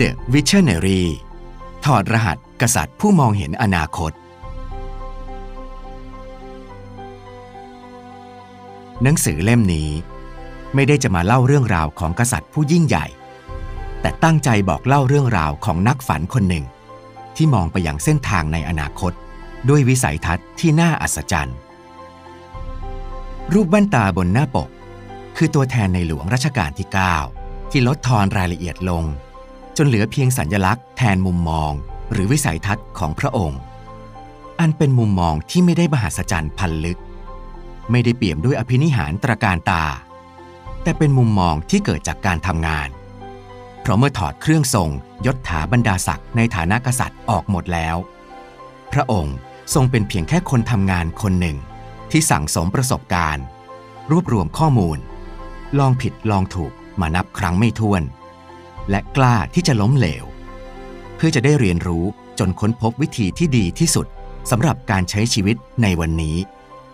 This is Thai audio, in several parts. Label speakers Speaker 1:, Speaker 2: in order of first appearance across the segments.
Speaker 1: The Visionary ถอดรหัสกษัตริย์ผู้มองเห็นอนาคต หนังสือเล่มนี้ไม่ได้จะมาเล่าเรื่องราวของกษัตริย์ผู้ยิ่งใหญ่ แต่ตั้งใจบอกเล่าเรื่องราวของนักฝันคนหนึ่ง ที่มองไปยังเส้นทางในอนาคต ด้วยวิสัยทัศน์ที่น่าอัศจรรย์ รูปแว่นตาบนหน้าปก คือตัวแทนในหลวงรัชกาลที่ 9 ที่ลดทอนรายละเอียดลง จนเหลือเพียงสัญญลักษณ์แทนมุมมองหรือวิสัยทัศน์ของพระองค์ อันเป็นมุมมองที่ไม่ได้มหัศจรรย์พันลึก ไม่ได้เปี่ยมด้วยอภินิหารตรการตา แต่เป็นมุมมองที่เกิดจากการทำงาน เพราะเมื่อถอดเครื่องทรงยศถาบรรดาศักดิ์ในฐานะกษัตริย์ออกหมดแล้ว พระองค์ ทรงเป็นเพียงแค่คนทำงานคนหนึ่ง ที่สั่งสมประสบการณ์ รวบรวมข้อมูล ลองผิดลองถูกมานับครั้งไม่ถ้วน และกล้าที่จะล้มเหลว เพื่อจะได้เรียนรู้จนค้นพบวิธีที่ดีที่สุดสำหรับการใช้ชีวิตในวันนี้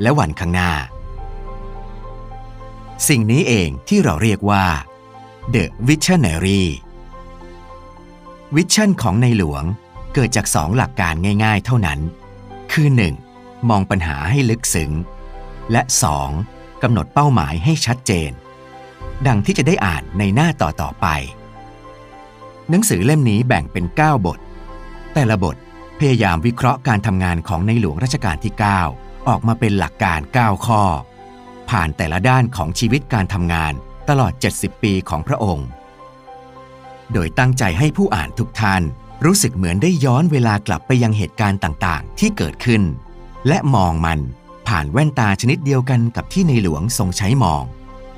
Speaker 1: และวันข้างหน้า สิ่งนี้เองที่เราเรียกว่า The Visionary วิชั่นของในหลวงเกิดจากสองหลักการง่าย ๆ เท่านั้น คือ 1. มองปัญหาให้ลึกซึ้ง และ 2. กำหนดเป้าหมายให้ชัดเจน ดังที่จะได้อ่านในหน้าต่อๆไป หนังสือเล่มนี้แบ่งเป็น 9 บท แต่ละบทพยายามวิเคราะห์การทำงานของในหลวงรัชกาลที่ 9 ออกมาเป็นหลักการ 9 ข้อ ผ่านแต่ละด้านของชีวิตการทำงานตลอด 70 ปีของพระองค์ โดยตั้งใจให้ผู้อ่านทุกท่าน รู้สึกเหมือนได้ย้อนเวลากลับไปยังเหตุการณ์ต่างๆ ที่เกิดขึ้น และมองมันผ่านแว่นตาชนิดเดียวกันกับที่ในหลวงทรงใช้มอง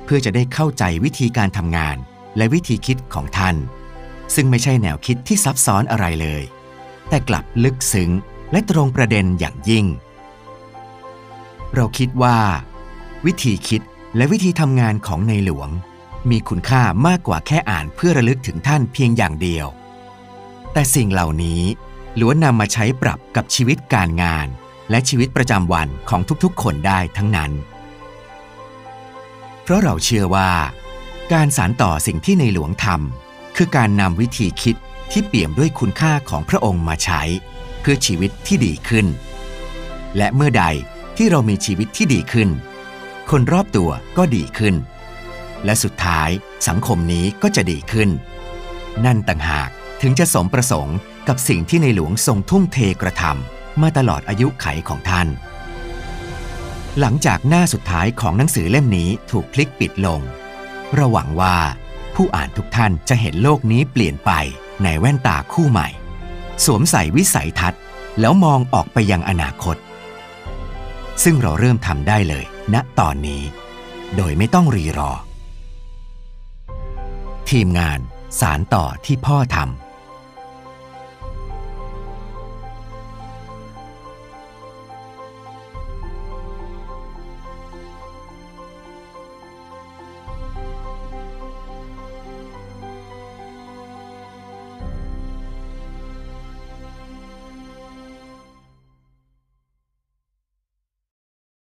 Speaker 1: เพื่อจะได้เข้าใจวิธีการทำงาน และวิธีคิดของท่าน ซึ่งไม่ใช่แนวคิดที่ซับซ้อนอะไรเลย แต่กลับลึกซึ้งและตรงประเด็นอย่างยิ่ง เราคิดว่า วิธีคิดและวิธีทำงานของในหลวง มีคุณค่ามากกว่าแค่อ่านเพื่อระลึกถึงท่านเพียงอย่างเดียว แต่สิ่งเหล่านี้ล้วนนำมาใช้ปรับกับชีวิตการงาน และชีวิตประจำวันของทุกๆ คนได้ทั้งนั้น เพราะเราเชื่อว่า การสานต่อสิ่งที่ในหลวงทำคือการนำวิธีคิดที่เปี่ยมด้วยคุณค่าของพระองค์มาใช้ เพื่อชีวิตที่ดีขึ้น และเมื่อใดที่เรามีชีวิตที่ดีขึ้น คนรอบตัวก็ดีขึ้น และสุดท้ายสังคมนี้ก็จะดีขึ้น นั่นต่างหาก ถึงจะสมประสงค์กับสิ่งที่ในหลวงทรงทุ่มเทกระทำมาตลอดอายุไขของท่าน หลังจากหน้าสุดท้ายของหนังสือเล่มนี้ถูกพลิกปิดลง เราหวังว่าผู้อ่านทุกท่านจะเห็นโลกนี้เปลี่ยนไปในแว่นตาคู่ใหม่ สวมใส่วิสัยทัศน์ แล้วมองออกไปยังอนาคต ซึ่งเราเริ่มทำได้เลยณตอนนี้ โดยไม่ต้องรีรอ ทีมงานสารต่อที่พ่อทำ